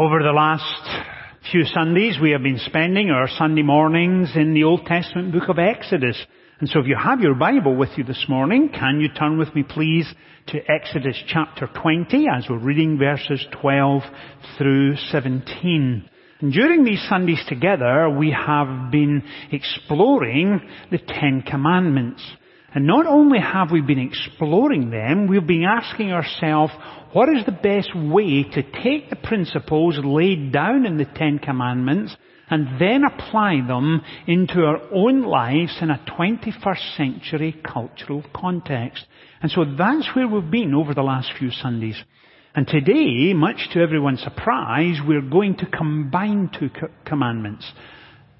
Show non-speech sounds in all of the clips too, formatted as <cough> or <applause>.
Over the last few Sundays, we have been spending our Sunday mornings in the Old Testament book of Exodus. And so if you have your Bible with you this morning, can you turn with me please to Exodus chapter 20 as we're reading verses 12 through 17. And during these Sundays together, we have been exploring the Ten Commandments. And not only have we been exploring them, we've been asking ourselves, what is the best way to take the principles laid down in the Ten Commandments and then apply them into our own lives in a 21st century cultural context? And so that's where we've been over the last few Sundays. And today, much to everyone's surprise, we're going to combine two commandments.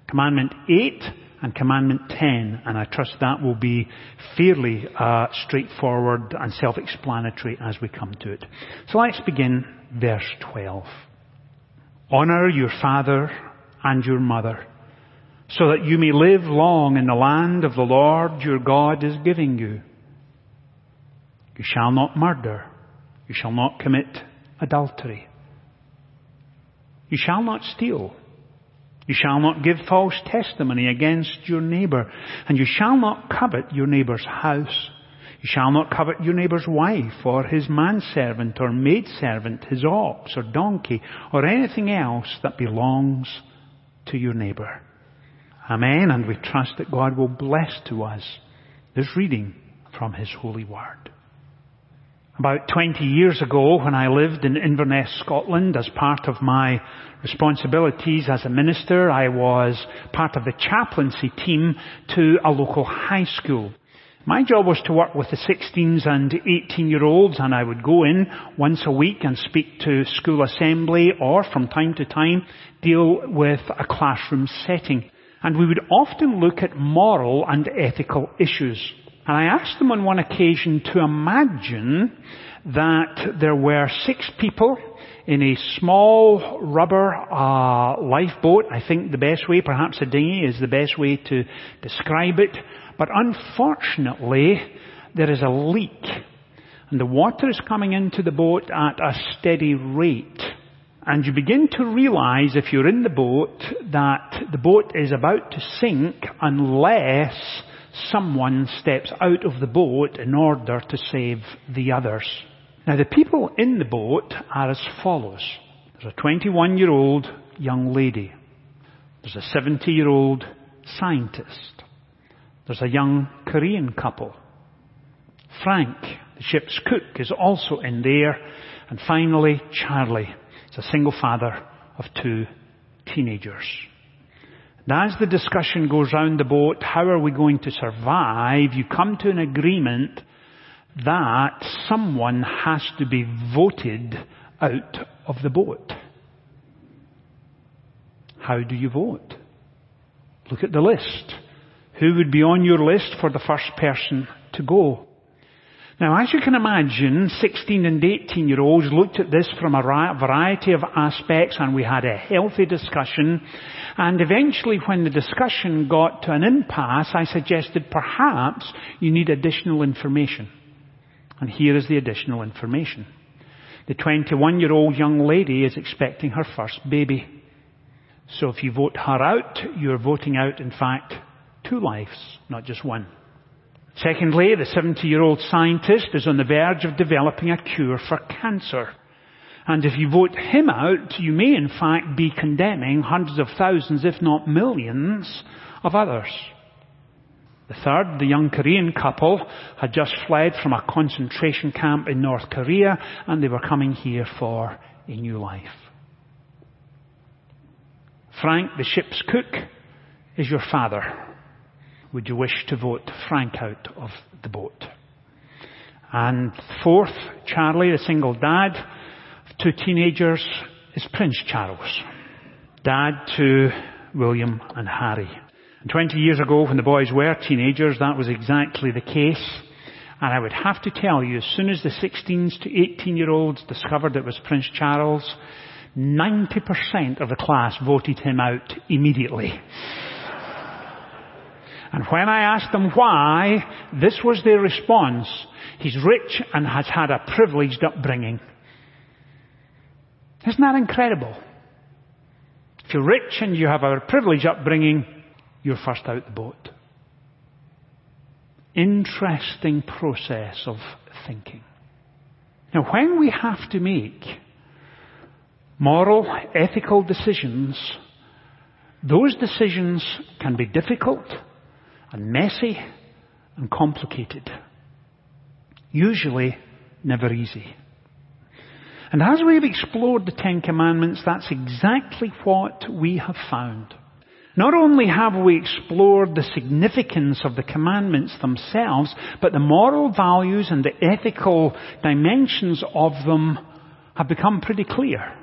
Commandment 8 and Commandment 10, and I trust that will be fairly uh, straightforward and self-explanatory as we come to it. So let's begin verse 12. Honor your father and your mother, so that you may live long in the land of the Lord your God is giving you. You shall not murder. You shall not commit adultery. You shall not steal. You shall not give false testimony against your neighbor, and you shall not covet your neighbor's house. You shall not covet your neighbor's wife, or his manservant, or maidservant, his ox, or donkey, or anything else that belongs to your neighbor. Amen, and we trust that God will bless to us this reading from his holy word. About 20 years ago, when I lived in Inverness, Scotland, as part of my responsibilities as a minister, I was part of the chaplaincy team to a local high school. My job was to work with the 16s and 18 year olds and I would go in once a week and speak to school assembly or from time to time deal with a classroom setting. And we would often look at moral and ethical issues. And I asked them on one occasion to imagine that there were six people in a small rubber uh, lifeboat. I think the best way, perhaps a dinghy, is the best way to describe it. But unfortunately, there is a leak, and the water is coming into the boat at a steady rate. And you begin to realize if you're in the boat that the boat is about to sink unless someone steps out of the boat in order to save the others. Now the people in the boat are as follows. There's a 21 year old young lady. There's a 70 year old scientist. There's a young Korean couple. Frank, the ship's cook, is also in there. And finally, Charlie is a single father of two teenagers. And as the discussion goes round the boat, how are we going to survive? You come to an agreement that someone has to be voted out of the boat. How do you vote? Look at the list. Who would be on your list for the first person to go? Now, as you can imagine, 16 and 18 year olds looked at this from a variety of aspects and we had a healthy discussion. And eventually when the discussion got to an impasse, I suggested perhaps you need additional information. And here is the additional information. The 21 year old young lady is expecting her first baby. So if you vote her out, you're voting out, in fact, two lives, not just one. Secondly, the 70 year old scientist is on the verge of developing a cure for cancer. And if you vote him out, you may in fact be condemning hundreds of thousands, if not millions, of others. The third, the young Korean couple, had just fled from a concentration camp in North Korea and they were coming here for a new life. Frank, the ship's cook, is your father would you wish to vote Frank out of the boat? And fourth, Charlie, the single dad of two teenagers, is Prince Charles, dad to William and Harry. And 20 years ago, when the boys were teenagers, that was exactly the case. And I would have to tell you, as soon as the 16s to 18 year olds discovered it was Prince Charles, 90% of the class voted him out immediately. And when I asked them why, this was their response. He's rich and has had a privileged upbringing. Isn't that incredible? If you're rich and you have a privileged upbringing, you're first out the boat. Interesting process of thinking. Now, when we have to make moral, ethical decisions, those decisions can be difficult and messy and complicated. Usually never easy. And as we've explored the Ten Commandments, that's exactly what we have found. Not only have we explored the significance of the commandments themselves, but the moral values and the ethical dimensions of them have become pretty clear.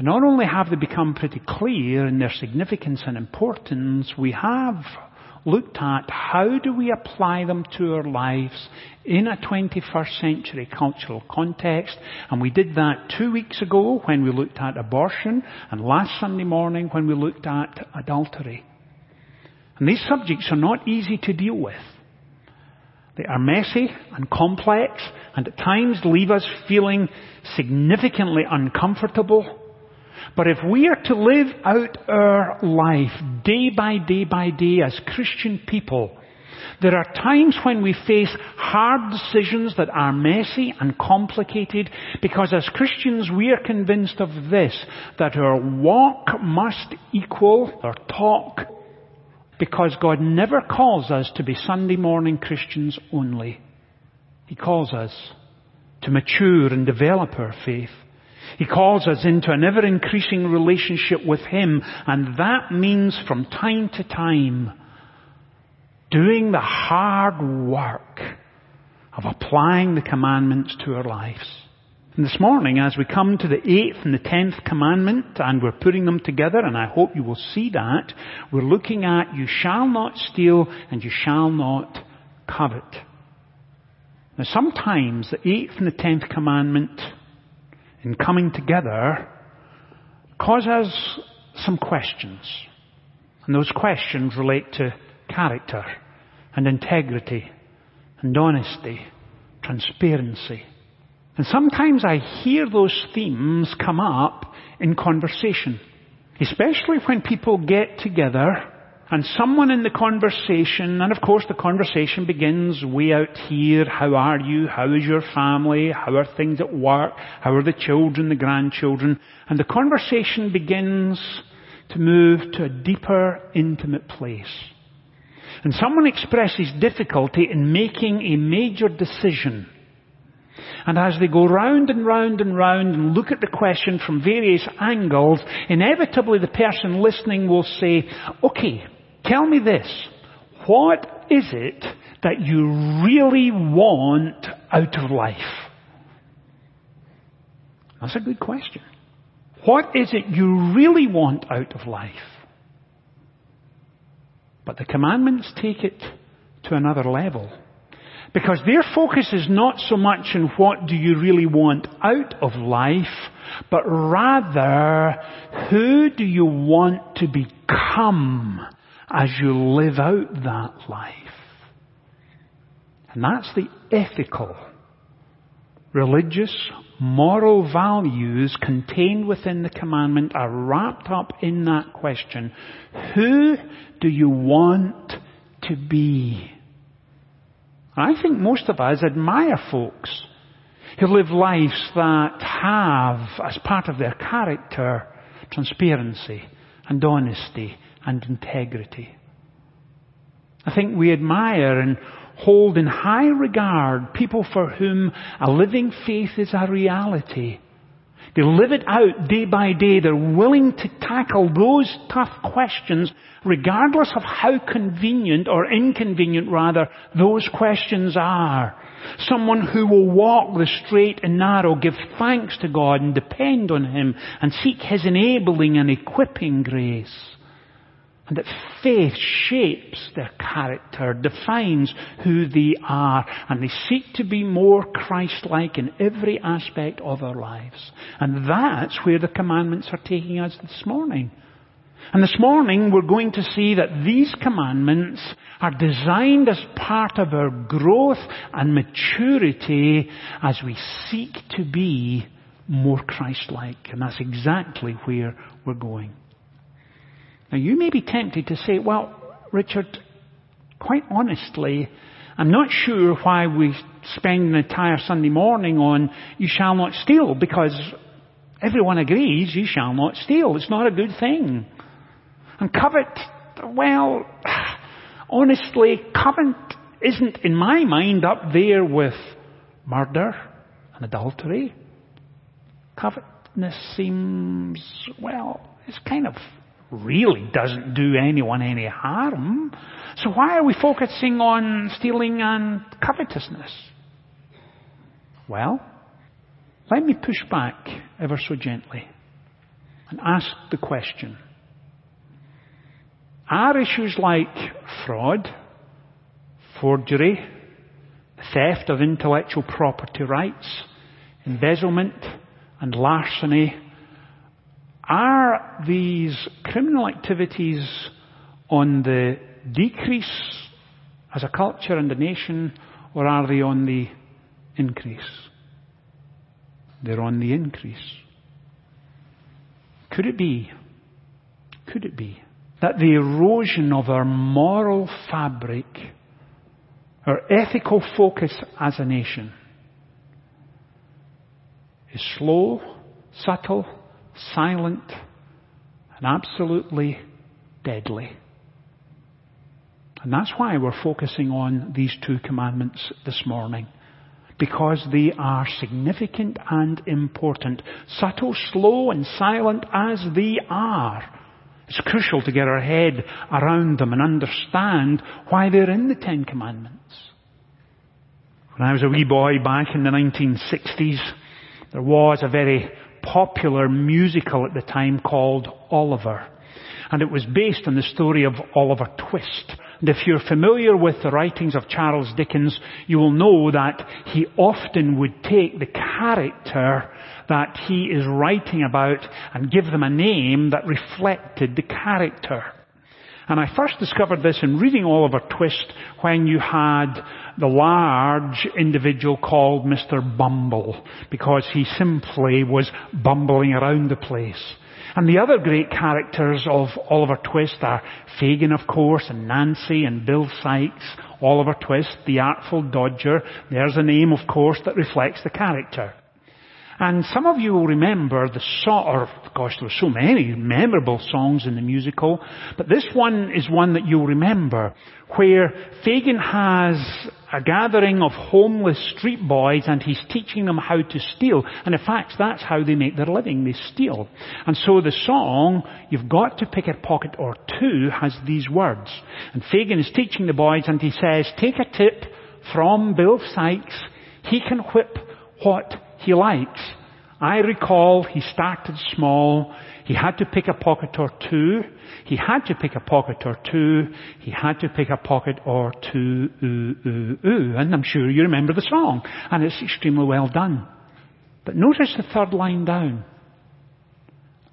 But not only have they become pretty clear in their significance and importance, we have looked at how do we apply them to our lives in a 21st century cultural context. And we did that two weeks ago when we looked at abortion and last Sunday morning when we looked at adultery. And these subjects are not easy to deal with. They are messy and complex and at times leave us feeling significantly uncomfortable but if we are to live out our life day by day by day as Christian people, there are times when we face hard decisions that are messy and complicated because as Christians we are convinced of this, that our walk must equal our talk because God never calls us to be Sunday morning Christians only. He calls us to mature and develop our faith. He calls us into an ever increasing relationship with Him, and that means from time to time doing the hard work of applying the commandments to our lives. And this morning, as we come to the eighth and the tenth commandment, and we're putting them together, and I hope you will see that, we're looking at, you shall not steal, and you shall not covet. Now sometimes the eighth and the tenth commandment in coming together cause us some questions. And those questions relate to character and integrity and honesty, transparency. And sometimes I hear those themes come up in conversation, especially when people get together and someone in the conversation, and of course the conversation begins way out here, how are you, how is your family, how are things at work, how are the children, the grandchildren, and the conversation begins to move to a deeper, intimate place. And someone expresses difficulty in making a major decision. And as they go round and round and round and look at the question from various angles, inevitably the person listening will say, okay, Tell me this. What is it that you really want out of life? That's a good question. What is it you really want out of life? But the commandments take it to another level. Because their focus is not so much on what do you really want out of life, but rather who do you want to become as you live out that life. And that's the ethical, religious, moral values contained within the commandment are wrapped up in that question. Who do you want to be? I think most of us admire folks who live lives that have, as part of their character, transparency and honesty and integrity. I think we admire and hold in high regard people for whom a living faith is a reality. They live it out day by day. They're willing to tackle those tough questions regardless of how convenient or inconvenient rather those questions are. Someone who will walk the straight and narrow, give thanks to God and depend on Him and seek His enabling and equipping grace. And that faith shapes their character, defines who they are, and they seek to be more Christ-like in every aspect of our lives. And that's where the commandments are taking us this morning. And this morning we're going to see that these commandments are designed as part of our growth and maturity as we seek to be more Christ-like. And that's exactly where we're going. Now you may be tempted to say, well, Richard, quite honestly, I'm not sure why we spend an entire Sunday morning on you shall not steal because everyone agrees you shall not steal. It's not a good thing. And covet, well, <sighs> honestly, covet isn't in my mind up there with murder and adultery. Covetousness seems, well, it's kind of really doesn't do anyone any harm. So why are we focusing on stealing and covetousness? Well, let me push back ever so gently and ask the question. Are issues like fraud, forgery, theft of intellectual property rights, embezzlement, and larceny are these criminal activities on the decrease as a culture and a nation, or are they on the increase? They're on the increase. Could it be, could it be, that the erosion of our moral fabric, our ethical focus as a nation, is slow, subtle, silent, and absolutely deadly. And that's why we're focusing on these two commandments this morning. Because they are significant and important. Subtle, slow, and silent as they are. It's crucial to get our head around them and understand why they're in the Ten Commandments. When I was a wee boy back in the 1960s, there was a very popular musical at the time called Oliver. And it was based on the story of Oliver Twist. And if you're familiar with the writings of Charles Dickens, you will know that he often would take the character that he is writing about and give them a name that reflected the character. And I first discovered this in reading Oliver Twist when you had the large individual called Mr. Bumble, because he simply was bumbling around the place. And the other great characters of Oliver Twist are Fagin, of course, and Nancy and Bill Sikes. Oliver Twist, the Artful Dodger. There's a name, of course, that reflects the character. And some of you will remember the song, or gosh, there were so many memorable songs in the musical, but this one is one that you'll remember, where Fagin has a gathering of homeless street boys and he's teaching them how to steal. And in fact, that's how they make their living. They steal. And so the song, You've Got to Pick a Pocket or Two, has these words. And Fagin is teaching the boys and he says, Take a tip from Bill Sikes. He can whip what he likes. I recall he started small. He had to pick a pocket or two. He had to pick a pocket or two. He had to pick a pocket or two. Ooh, ooh, ooh. And I'm sure you remember the song. And it's extremely well done. But notice the third line down.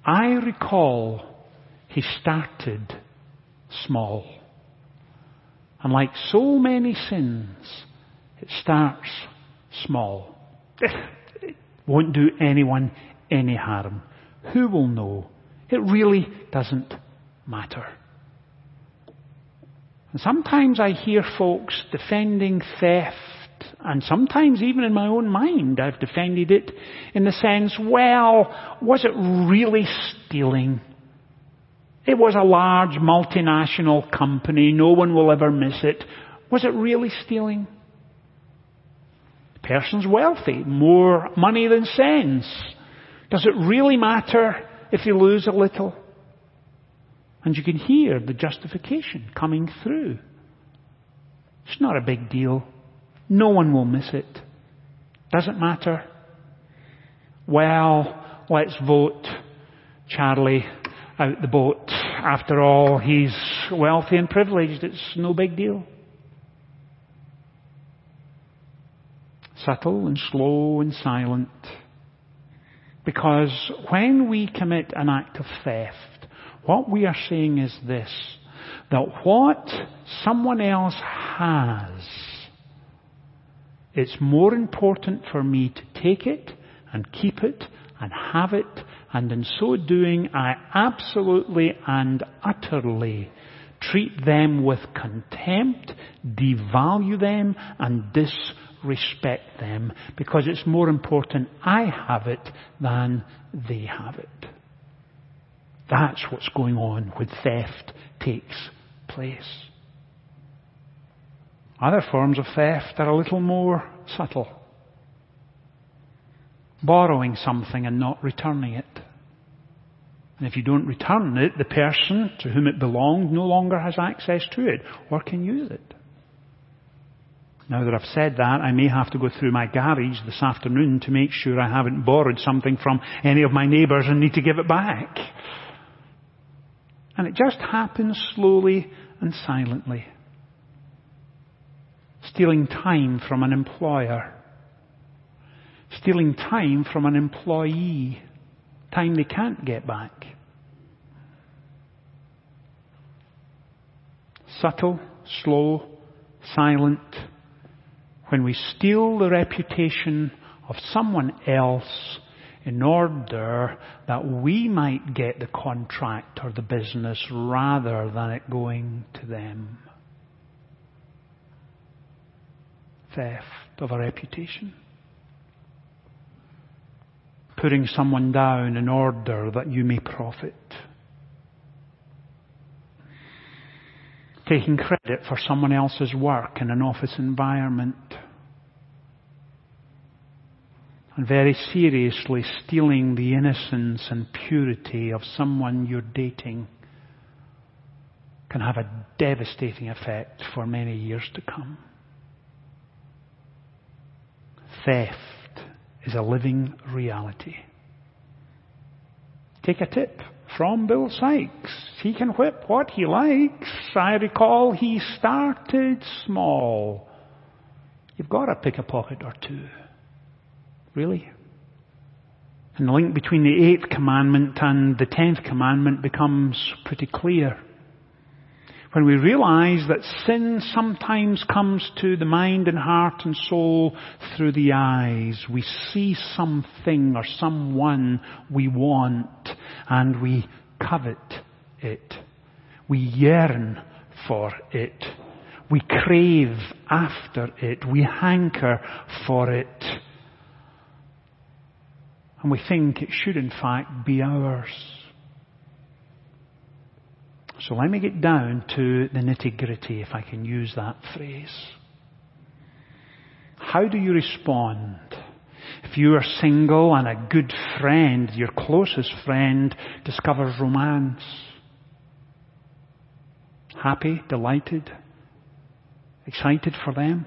I recall he started small. And like so many sins, it starts small. <laughs> won't do anyone any harm. Who will know? It really doesn't matter. And sometimes I hear folks defending theft, and sometimes even in my own mind I've defended it in the sense, well, was it really stealing? It was a large multinational company, no one will ever miss it. Was it really stealing? Person's wealthy, more money than sense. Does it really matter if you lose a little? And you can hear the justification coming through. It's not a big deal. No one will miss it. Doesn't matter. Well, let's vote Charlie out the boat. After all, he's wealthy and privileged. It's no big deal. Subtle and slow and silent. Because when we commit an act of theft, what we are saying is this, that what someone else has, it's more important for me to take it and keep it and have it, and in so doing I absolutely and utterly treat them with contempt, devalue them, and disrespect them, because it's more important I have it than they have it. That's what's going on when theft takes place. Other forms of theft are a little more subtle. Borrowing something and not returning it. And if you don't return it, the person to whom it belonged no longer has access to it or can use it. Now that I've said that, I may have to go through my garage this afternoon to make sure I haven't borrowed something from any of my neighbours and need to give it back. And it just happens slowly and silently. Stealing time from an employer. Stealing time from an employee. Time they can't get back. Subtle, slow, silent. When we steal the reputation of someone else in order that we might get the contract or the business rather than it going to them. Theft of a reputation. Putting someone down in order that you may profit. Taking credit for someone else's work in an office environment and very seriously stealing the innocence and purity of someone you're dating can have a devastating effect for many years to come. Theft is a living reality. Take a tip from Bill Sikes. He can whip what he likes. I recall he started small. You've got to pick a pocket or two. Really? And the link between the eighth commandment and the tenth commandment becomes pretty clear. When we realize that sin sometimes comes to the mind and heart and soul through the eyes, we see something or someone we want and we covet it. We yearn for it. We crave after it. We hanker for it. And we think it should in fact be ours. So let me get down to the nitty gritty, if I can use that phrase. How do you respond if you are single and a good friend, your closest friend, discovers romance? Happy, delighted, excited for them?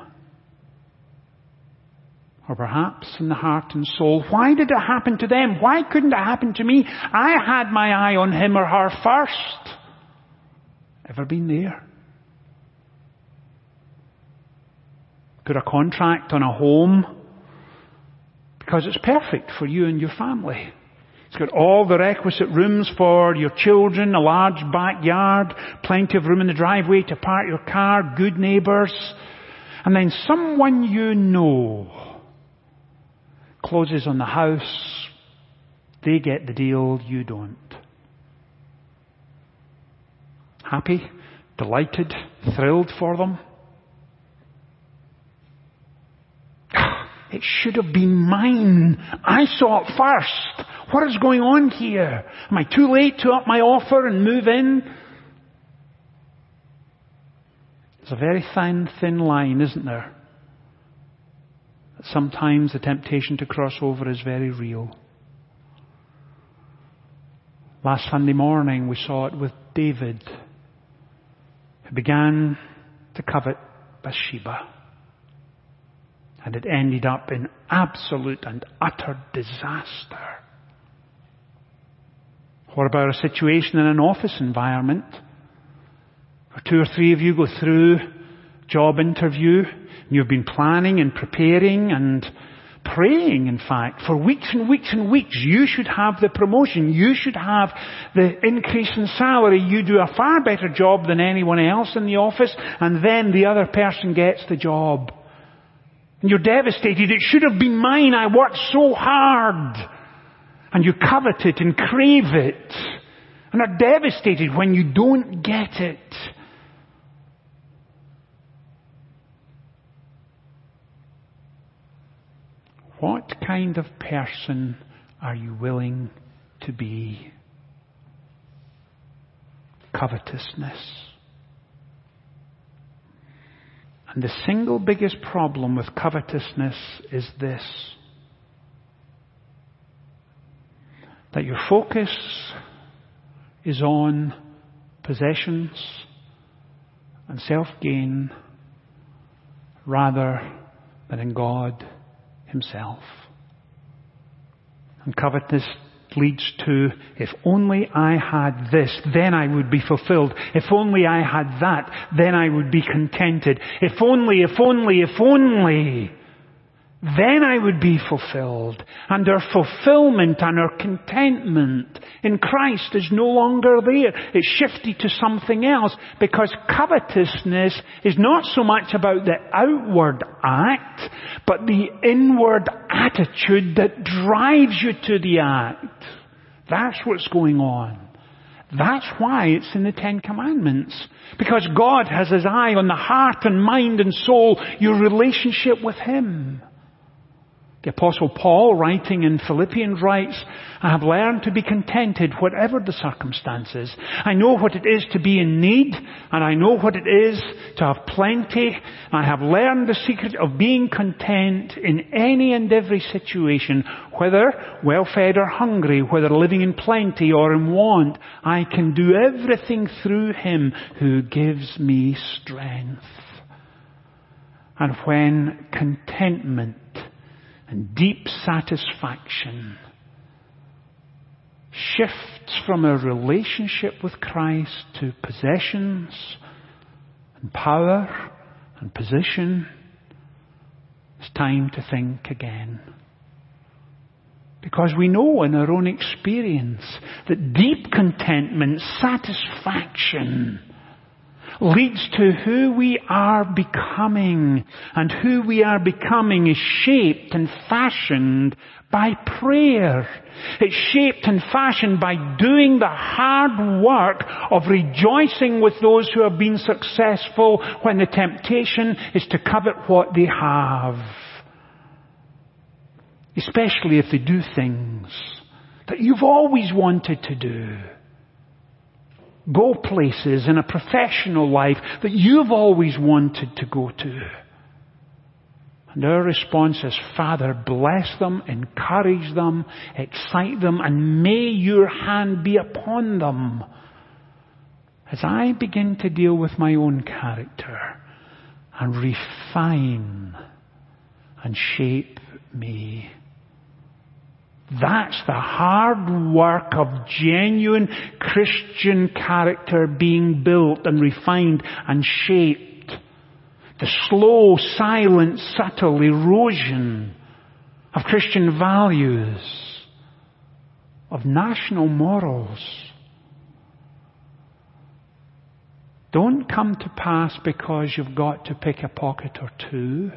Or perhaps in the heart and soul, why did it happen to them? Why couldn't it happen to me? I had my eye on him or her first. Ever been there? Put a contract on a home because it's perfect for you and your family. It's got all the requisite rooms for your children, a large backyard, plenty of room in the driveway to park your car, good neighbours, and then someone you know closes on the house, they get the deal, you don't. Happy, delighted, thrilled for them. It should have been mine. I saw it first. What is going on here? Am I too late to up my offer and move in? It's a very thin, thin line, isn't there? sometimes the temptation to cross over is very real. Last Sunday morning we saw it with David, who began to covet Bathsheba. And it ended up in absolute and utter disaster. What about a situation in an office environment? Where two or three of you go through job interview and You've been planning and preparing and praying, in fact, for weeks and weeks and weeks. You should have the promotion. You should have the increase in salary. You do a far better job than anyone else in the office, and then the other person gets the job. And you're devastated. It should have been mine. I worked so hard. And you covet it and crave it and are devastated when you don't get it. What kind of person are you willing to be? Covetousness. And the single biggest problem with covetousness is this. That your focus is on possessions and self-gain rather than in God Himself. And covetousness leads to, if only I had this, then I would be fulfilled. If only I had that, then I would be contented. If only, if only, if only then I would be fulfilled. And our fulfillment and our contentment in Christ is no longer there. It's shifted to something else because covetousness is not so much about the outward act, but the inward attitude that drives you to the act. That's what's going on. That's why it's in the Ten Commandments. Because God has His eye on the heart and mind and soul, your relationship with Him. The apostle Paul writing in Philippians writes, I have learned to be contented whatever the circumstances. I know what it is to be in need and I know what it is to have plenty. I have learned the secret of being content in any and every situation, whether well fed or hungry, whether living in plenty or in want. I can do everything through him who gives me strength. And when contentment and deep satisfaction shifts from a relationship with Christ to possessions and power and position, it's time to think again. Because we know in our own experience that deep contentment, satisfaction, leads to who we are becoming. And who we are becoming is shaped and fashioned by prayer. It's shaped and fashioned by doing the hard work of rejoicing with those who have been successful when the temptation is to covet what they have. Especially if they do things that you've always wanted to do go places in a professional life that you've always wanted to go to. And our response is, Father, bless them, encourage them, excite them, and may your hand be upon them. As I begin to deal with my own character and refine and shape me. That's the hard work of genuine Christian character being built and refined and shaped. The slow, silent, subtle erosion of Christian values, of national morals. Don't come to pass because you've got to pick a pocket or two.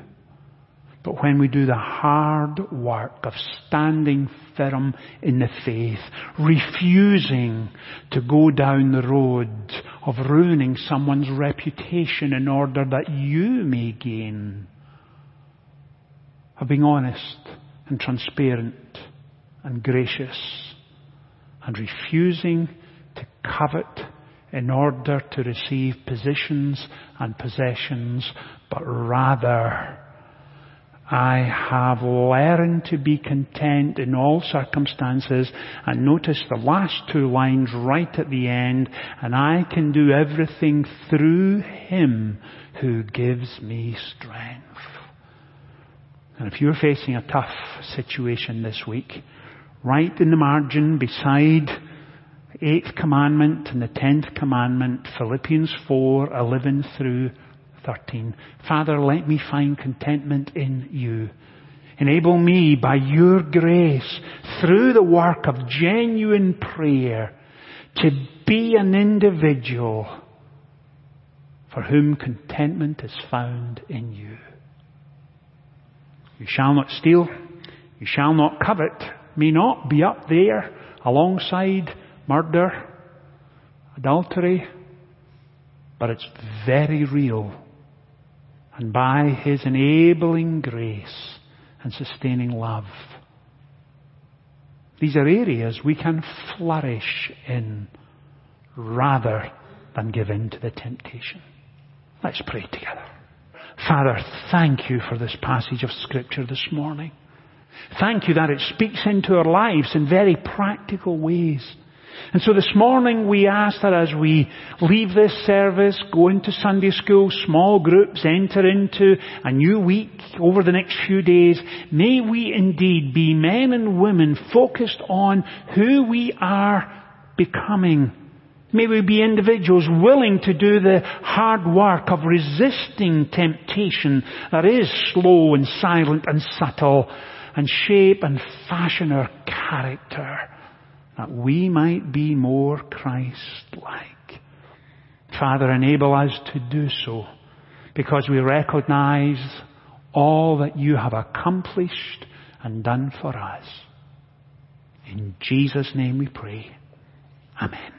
But when we do the hard work of standing firm in the faith, refusing to go down the road of ruining someone's reputation in order that you may gain, of being honest and transparent and gracious and refusing to covet in order to receive positions and possessions, but rather I have learned to be content in all circumstances. And notice the last two lines right at the end. And I can do everything through Him who gives me strength. And if you're facing a tough situation this week, right in the margin beside eighth commandment and the tenth commandment, Philippians 4, 11 through 13. Father, let me find contentment in you. Enable me by your grace through the work of genuine prayer to be an individual for whom contentment is found in you. You shall not steal. You shall not covet. may not be up there alongside murder, adultery, but it's very real. And by His enabling grace and sustaining love, these are areas we can flourish in rather than give in to the temptation. Let's pray together. Father, thank you for this passage of Scripture this morning. Thank you that it speaks into our lives in very practical ways. And so this morning we ask that as we leave this service, go into Sunday school, small groups, enter into a new week over the next few days, may we indeed be men and women focused on who we are becoming. May we be individuals willing to do the hard work of resisting temptation that is slow and silent and subtle and shape and fashion our character that we might be more Christ-like. Father, enable us to do so because we recognize all that you have accomplished and done for us. In Jesus' name we pray. Amen.